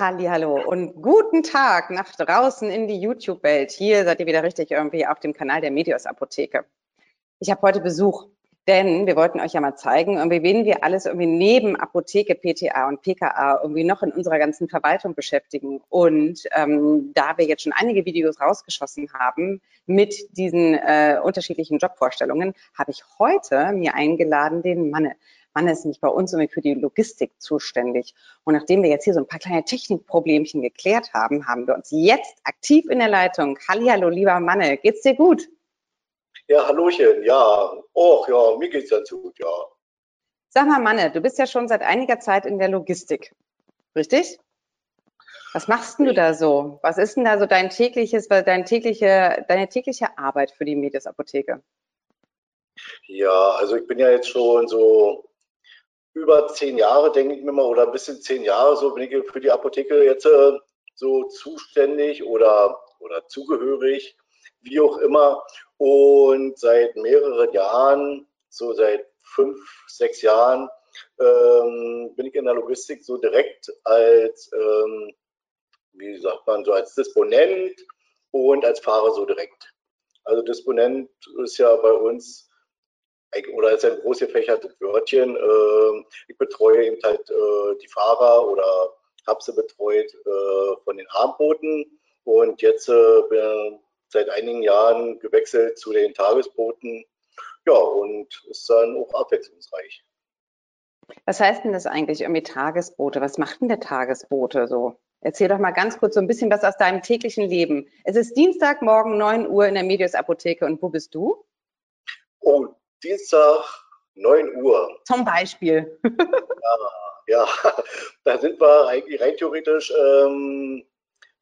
Hallo und guten Tag nach draußen in die YouTube-Welt. Hier seid ihr wieder richtig irgendwie auf dem Kanal der Medios Apotheke. Ich habe heute Besuch, denn wir wollten euch ja mal zeigen, irgendwie, wen wir alles irgendwie neben Apotheke, PTA und PKA irgendwie noch in unserer ganzen Verwaltung beschäftigen. Und ähm, da wir jetzt schon einige Videos rausgeschossen haben mit diesen äh, unterschiedlichen Jobvorstellungen, habe ich heute mir eingeladen den Manne. Mann ist nicht bei uns irgendwie für die Logistik zuständig. Und nachdem wir jetzt hier so ein paar kleine Technikproblemchen geklärt haben, haben wir uns jetzt aktiv in der Leitung. Hallihallo, lieber Manne, geht's dir gut? Ja, Hallochen, ja. Och, ja, mir geht's ganz gut, ja. Sag mal, Manne, du bist ja schon seit einiger Zeit in der Logistik, richtig? Was machst denn du da so? Was ist denn da so dein tägliches, dein tägliche, deine tägliche Arbeit für die Medias Apotheke? Ja, also ich bin ja jetzt schon so über zehn Jahre, denke ich mir mal, oder ein bisschen zehn Jahre, so bin ich für die Apotheke jetzt äh, so zuständig oder, oder zugehörig, wie auch immer. Und seit mehreren Jahren, so seit fünf, sechs Jahren, ähm, bin ich in der Logistik so direkt als, ähm, wie sagt man, so als Disponent und als Fahrer so direkt. Also Disponent ist ja bei uns oder ist ein groß gefächertes Wörtchen. Ähm, ich betreue eben halt äh, die Fahrer oder habe sie betreut äh, von den Armbooten und jetzt äh, bin seit einigen Jahren gewechselt zu den Tagesbooten. Ja, und ist dann auch abwechslungsreich. Was heißt denn das eigentlich irgendwie Tagesboote? Was macht denn der Tagesboote so? Erzähl doch mal ganz kurz so ein bisschen was aus deinem täglichen Leben. Es ist Dienstagmorgen 9 Uhr in der Medius Apotheke und wo bist du? Oh, Dienstag 9 Uhr. Zum Beispiel. ja, ja, da sind wir eigentlich rein theoretisch ähm,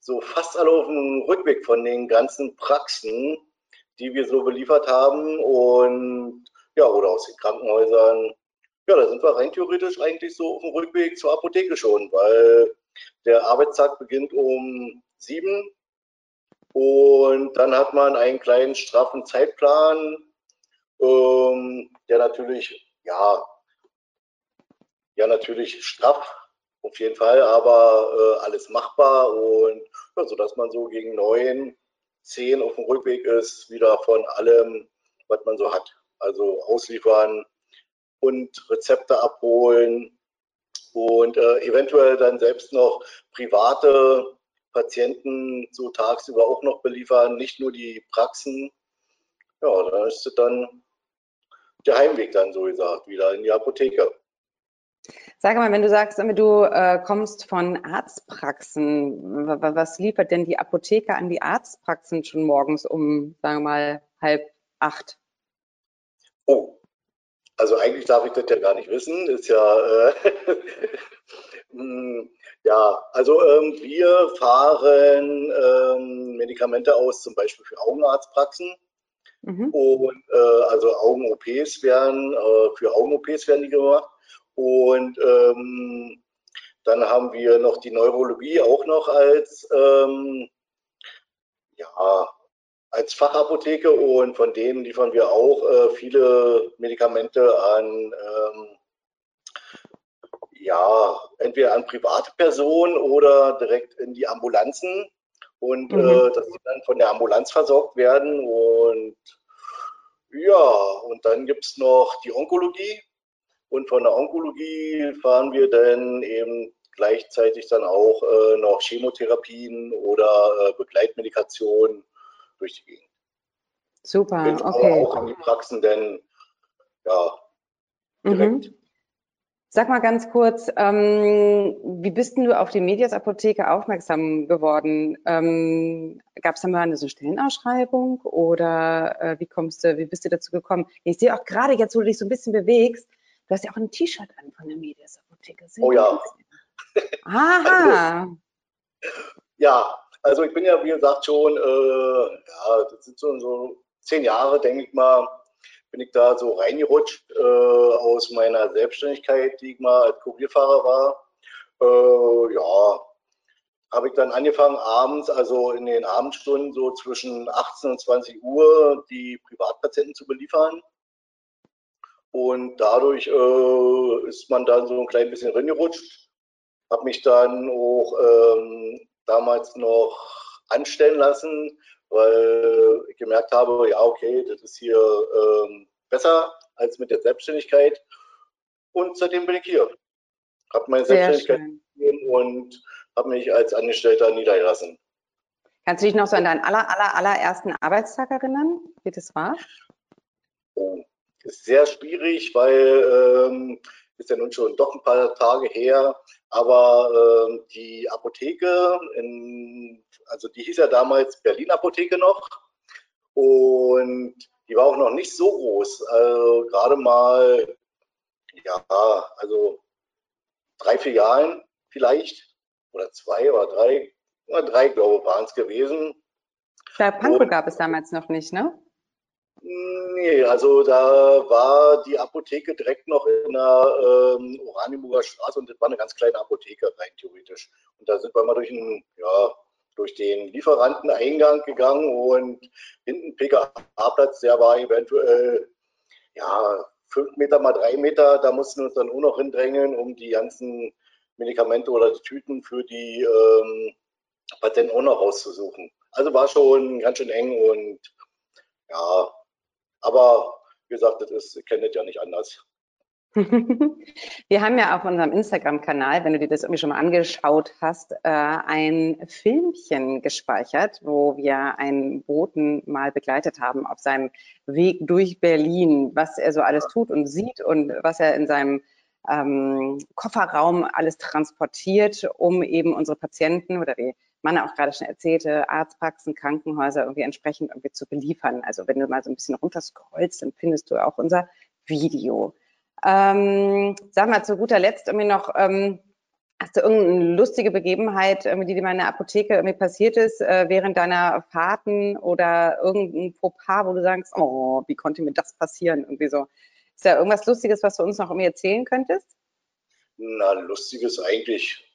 so fast alle auf dem Rückweg von den ganzen Praxen, die wir so beliefert haben und ja, oder aus den Krankenhäusern. Ja, da sind wir rein theoretisch eigentlich so auf dem Rückweg zur Apotheke schon, weil der Arbeitstag beginnt um sieben und dann hat man einen kleinen straffen Zeitplan, ähm, der natürlich, ja, ja, natürlich straff auf jeden Fall, aber äh, alles machbar und ja, so dass man so gegen neun, zehn auf dem Rückweg ist, wieder von allem, was man so hat. Also ausliefern und Rezepte abholen und äh, eventuell dann selbst noch private Patienten so tagsüber auch noch beliefern, nicht nur die Praxen. Ja, da ist es dann der Heimweg dann so gesagt, wieder in die Apotheke. Sag mal, wenn du sagst, du äh, kommst von Arztpraxen, was liefert denn die Apotheke an die Arztpraxen schon morgens um, sagen wir mal, halb acht? Oh, also eigentlich darf ich das ja gar nicht wissen. Ist ja, äh, hm, ja, also ähm, wir fahren ähm, Medikamente aus, zum Beispiel für Augenarztpraxen. Mhm. Und äh, also Augen-OPs werden, äh, für Augen-OPs werden die gemacht. Und ähm, dann haben wir noch die Neurologie auch noch als, ähm, ja, als Fachapotheke und von denen liefern wir auch äh, viele Medikamente an, ähm, ja, entweder an private Personen oder direkt in die Ambulanzen und mhm. äh, dass sie dann von der Ambulanz versorgt werden. Und ja, und dann gibt es noch die Onkologie. Und von der Onkologie fahren wir dann eben gleichzeitig dann auch äh, noch Chemotherapien oder äh, Begleitmedikation durch die Gegend. Super, okay. auch in die Praxen denn ja direkt. Mhm. Sag mal ganz kurz, ähm, wie bist denn du auf die Medias Apotheke aufmerksam geworden? Ähm, Gab es da mal eine so Stellenausschreibung oder äh, wie kommst du, wie bist du dazu gekommen? Ich sehe auch gerade jetzt, wo du dich so ein bisschen bewegst, du hast ja auch ein T-Shirt an von der Medias Apotheke. Sehr oh ja. Aha. ja, also ich bin ja, wie gesagt, schon, äh, ja, das sind so, so zehn Jahre, denke ich mal, bin ich da so reingerutscht äh, aus meiner Selbstständigkeit, die ich mal als Kurierfahrer war. Äh, ja, habe ich dann angefangen, abends, also in den Abendstunden, so zwischen 18 und 20 Uhr, die Privatpatienten zu beliefern. Und dadurch äh, ist man dann so ein klein bisschen reingerutscht. habe mich dann auch ähm, damals noch anstellen lassen, weil ich gemerkt habe, ja, okay, das ist hier ähm, besser als mit der Selbstständigkeit. Und seitdem bin ich hier. Habe meine Sehr Selbstständigkeit und habe mich als Angestellter niedergelassen. Kannst du dich noch so an deinen aller, aller, allerersten Arbeitstag erinnern, wie das war? Oh, ist sehr schwierig, weil ähm, ist ja nun schon doch ein paar Tage her, aber äh, die Apotheke, in, also die hieß ja damals Berlin Apotheke noch und die war auch noch nicht so groß, also gerade mal, ja, also drei Filialen vielleicht oder zwei oder drei, oder drei glaube ich waren es gewesen. Der Pankow gab es damals noch nicht, ne? Nee, also da war die Apotheke direkt noch in der ähm, Oranienburger Straße und das war eine ganz kleine Apotheke rein theoretisch. Und da sind wir mal durch, einen, ja, durch den Lieferanteneingang gegangen und hinten PKA-Platz, der war eventuell ja, fünf Meter mal drei Meter. Da mussten wir uns dann auch noch hindrängeln, um die ganzen Medikamente oder die Tüten für die ähm, Patienten auch noch rauszusuchen. Also war schon ganz schön eng und ja, aber wie gesagt, das ist, ich kenne das ja nicht anders. Wir haben ja auf unserem Instagram-Kanal, wenn du dir das irgendwie schon mal angeschaut hast, äh, ein Filmchen gespeichert, wo wir einen Boten mal begleitet haben auf seinem Weg durch Berlin, was er so alles tut und sieht und was er in seinem ähm, Kofferraum alles transportiert, um eben unsere Patienten oder die Mann auch gerade schon erzählte, Arztpraxen, Krankenhäuser irgendwie entsprechend irgendwie zu beliefern. Also wenn du mal so ein bisschen runterscrollst, dann findest du auch unser Video. Ähm, sag mal zu guter Letzt irgendwie noch, ähm, hast du irgendeine lustige Begebenheit, die dir mal in der Apotheke irgendwie passiert ist, äh, während deiner Fahrten oder irgendein Fauxpas, wo du sagst, oh, wie konnte mir das passieren? Irgendwie so. Ist da irgendwas Lustiges, was du uns noch irgendwie erzählen könntest? Na, lustiges eigentlich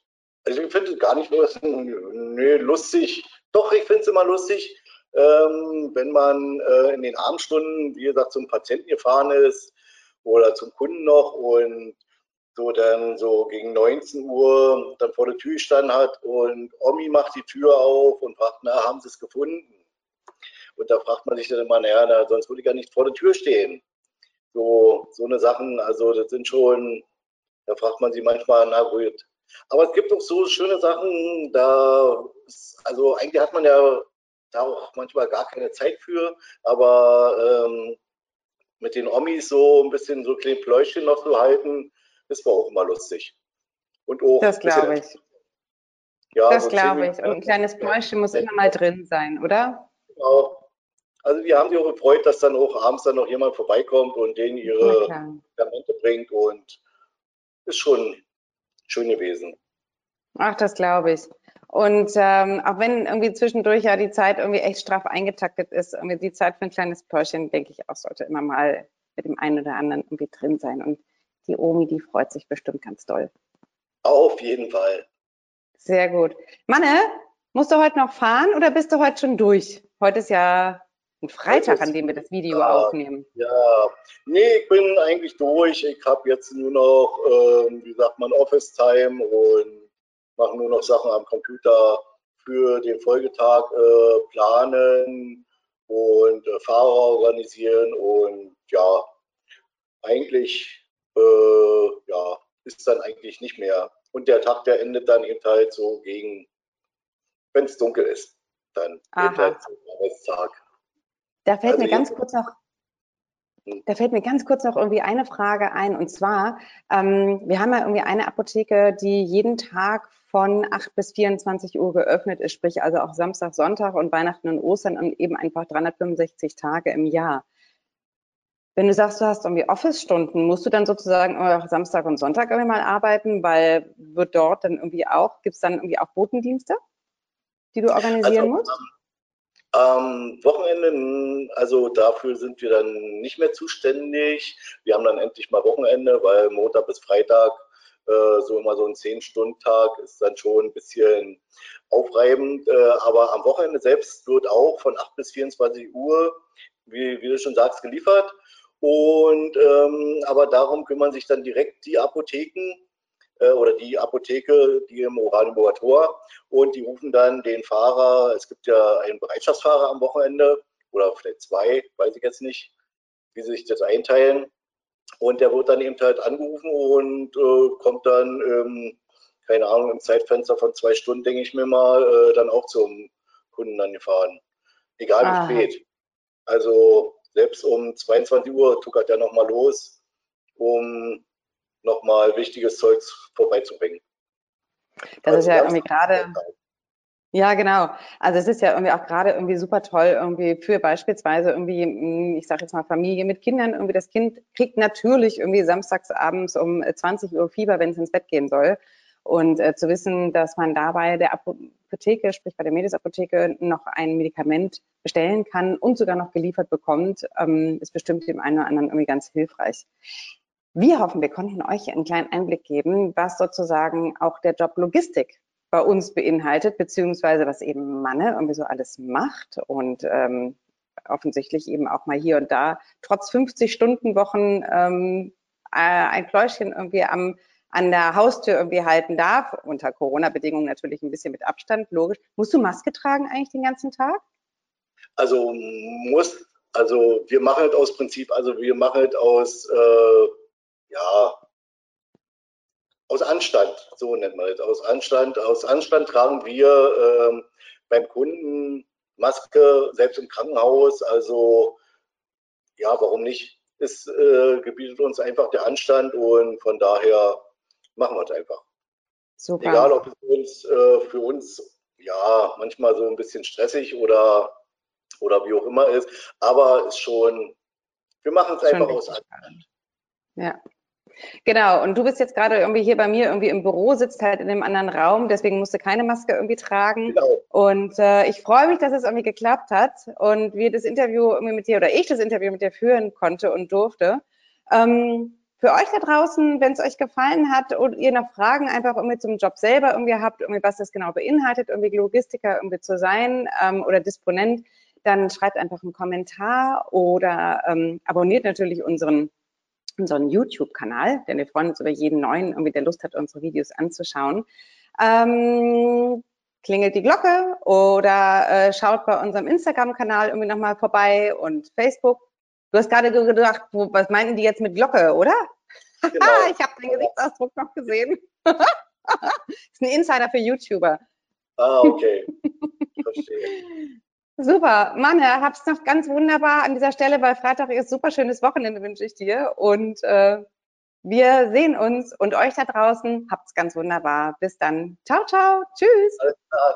also ich finde es gar nicht nur nee, lustig. Doch, ich finde es immer lustig, ähm, wenn man äh, in den Abendstunden, wie gesagt, zum Patienten gefahren ist oder zum Kunden noch und so dann so gegen 19 Uhr dann vor der Tür gestanden hat und Omi macht die Tür auf und fragt, na, haben Sie es gefunden? Und da fragt man sich dann immer, naja, na, sonst würde ich ja nicht vor der Tür stehen. So, so eine Sachen, also das sind schon, da fragt man sich manchmal, na gut, aber es gibt auch so schöne Sachen, da, ist, also eigentlich hat man ja da auch manchmal gar keine Zeit für, aber ähm, mit den Omis so ein bisschen so kleine Pläuschen noch zu halten, das war auch immer lustig. Und auch das glaube ich. Ja, das so glaube ich. Und ein kleines Pläuschen muss immer mal drin sein, oder? Genau. Also die haben sich auch gefreut, dass dann auch abends dann noch jemand vorbeikommt und denen ihre Medikamente bringt und ist schon schön gewesen. Ach, das glaube ich. Und ähm, auch wenn irgendwie zwischendurch ja die Zeit irgendwie echt straff eingetaktet ist, irgendwie die Zeit für ein kleines Pläuschen, denke ich auch, sollte immer mal mit dem einen oder anderen irgendwie drin sein. Und die Omi, die freut sich bestimmt ganz doll. Auf jeden Fall. Sehr gut. Manne, musst du heute noch fahren oder bist du heute schon durch? Heute ist ja ein Freitag, an dem wir das Video ja, aufnehmen. Ja, nee, ich bin eigentlich durch. Ich habe jetzt nur noch, ähm, wie sagt man, Office-Time und mache nur noch Sachen am Computer für den Folgetag äh, planen und äh, Fahrer organisieren und ja, eigentlich äh, ja, ist dann eigentlich nicht mehr. Und der Tag, der endet dann eben halt so gegen, wenn es dunkel ist, dann Aha. halt zum Arbeitstag. Da fällt also mir ganz kurz noch, da fällt mir ganz kurz noch irgendwie eine Frage ein. Und zwar, ähm, wir haben ja irgendwie eine Apotheke, die jeden Tag von 8 bis 24 Uhr geöffnet ist, sprich also auch Samstag, Sonntag und Weihnachten und Ostern und eben einfach 365 Tage im Jahr. Wenn du sagst, du hast irgendwie Office-Stunden, musst du dann sozusagen auch Samstag und Sonntag irgendwie mal arbeiten, weil wird dort dann irgendwie auch, gibt es dann irgendwie auch Botendienste, die du organisieren also, musst? Am Wochenende, also dafür sind wir dann nicht mehr zuständig. Wir haben dann endlich mal Wochenende, weil Montag bis Freitag äh, so immer so ein 10-Stunden-Tag ist dann schon ein bisschen aufreibend. Äh, aber am Wochenende selbst wird auch von 8 bis 24 Uhr, wie, wie du schon sagst, geliefert. Und ähm, aber darum kümmern sich dann direkt die Apotheken, oder die Apotheke, die im Oranienburger Tor. Und die rufen dann den Fahrer, es gibt ja einen Bereitschaftsfahrer am Wochenende oder vielleicht zwei, weiß ich jetzt nicht, wie sie sich das einteilen. Und der wird dann eben halt angerufen und äh, kommt dann, ähm, keine Ahnung, im Zeitfenster von zwei Stunden, denke ich mir mal, äh, dann auch zum Kunden dann gefahren. Egal wie ah. spät. Also selbst um 22 Uhr tuckert er nochmal los, um nochmal wichtiges Zeugs vorbeizubringen. Das also ist ja irgendwie gerade. Ja, genau. Also es ist ja irgendwie auch gerade irgendwie super toll irgendwie für beispielsweise irgendwie, hm, ich sage jetzt mal Familie mit Kindern, irgendwie das Kind kriegt natürlich irgendwie samstags abends um 20 Uhr Fieber, wenn es ins Bett gehen soll. Und äh, zu wissen, dass man dabei der Apotheke, sprich bei der Medisapotheke, noch ein Medikament bestellen kann und sogar noch geliefert bekommt, ähm, ist bestimmt dem einen oder anderen irgendwie ganz hilfreich. Wir hoffen, wir konnten euch einen kleinen Einblick geben, was sozusagen auch der Job Logistik bei uns beinhaltet, beziehungsweise was eben Manne irgendwie so alles macht und ähm, offensichtlich eben auch mal hier und da trotz 50 Stunden Wochen ähm, äh, ein Pläuschen irgendwie am an der Haustür irgendwie halten darf, unter Corona-Bedingungen natürlich ein bisschen mit Abstand, logisch. Musst du Maske tragen eigentlich den ganzen Tag? Also muss, also wir machen es aus Prinzip, also wir machen es aus, äh, aus Anstand, so nennt man es, aus Anstand. Aus Anstand tragen wir äh, beim Kunden Maske, selbst im Krankenhaus, also ja, warum nicht? Es äh, gebietet uns einfach der Anstand und von daher machen wir es einfach. Super. Egal, ob es uns, äh, für uns ja manchmal so ein bisschen stressig oder, oder wie auch immer ist, aber ist schon, wir machen es einfach aus Anstand. Ja. Genau, und du bist jetzt gerade irgendwie hier bei mir irgendwie im Büro, sitzt halt in einem anderen Raum, deswegen musst du keine Maske irgendwie tragen. Genau. Und äh, ich freue mich, dass es irgendwie geklappt hat und wir das Interview irgendwie mit dir oder ich das Interview mit dir führen konnte und durfte. Ähm, für euch da draußen, wenn es euch gefallen hat und ihr noch Fragen einfach irgendwie zum Job selber irgendwie habt, irgendwie was das genau beinhaltet, irgendwie Logistiker irgendwie zu sein ähm, oder Disponent, dann schreibt einfach einen Kommentar oder ähm, abonniert natürlich unseren unseren YouTube-Kanal, denn wir freuen uns über jeden neuen, irgendwie der Lust hat, unsere Videos anzuschauen. Ähm, klingelt die Glocke oder äh, schaut bei unserem Instagram-Kanal irgendwie nochmal vorbei und Facebook Du hast gerade gedacht, wo, was meinten die jetzt mit Glocke, oder? Genau. ich habe den Gesichtsausdruck noch gesehen. das ist ein Insider für YouTuber. Ah, okay. Verstehe. Super. Manne, hab's noch ganz wunderbar an dieser Stelle, weil Freitag ist super schönes Wochenende, wünsche ich dir. Und äh, wir sehen uns und euch da draußen. Habt's ganz wunderbar. Bis dann. Ciao, ciao. Tschüss.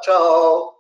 Ciao.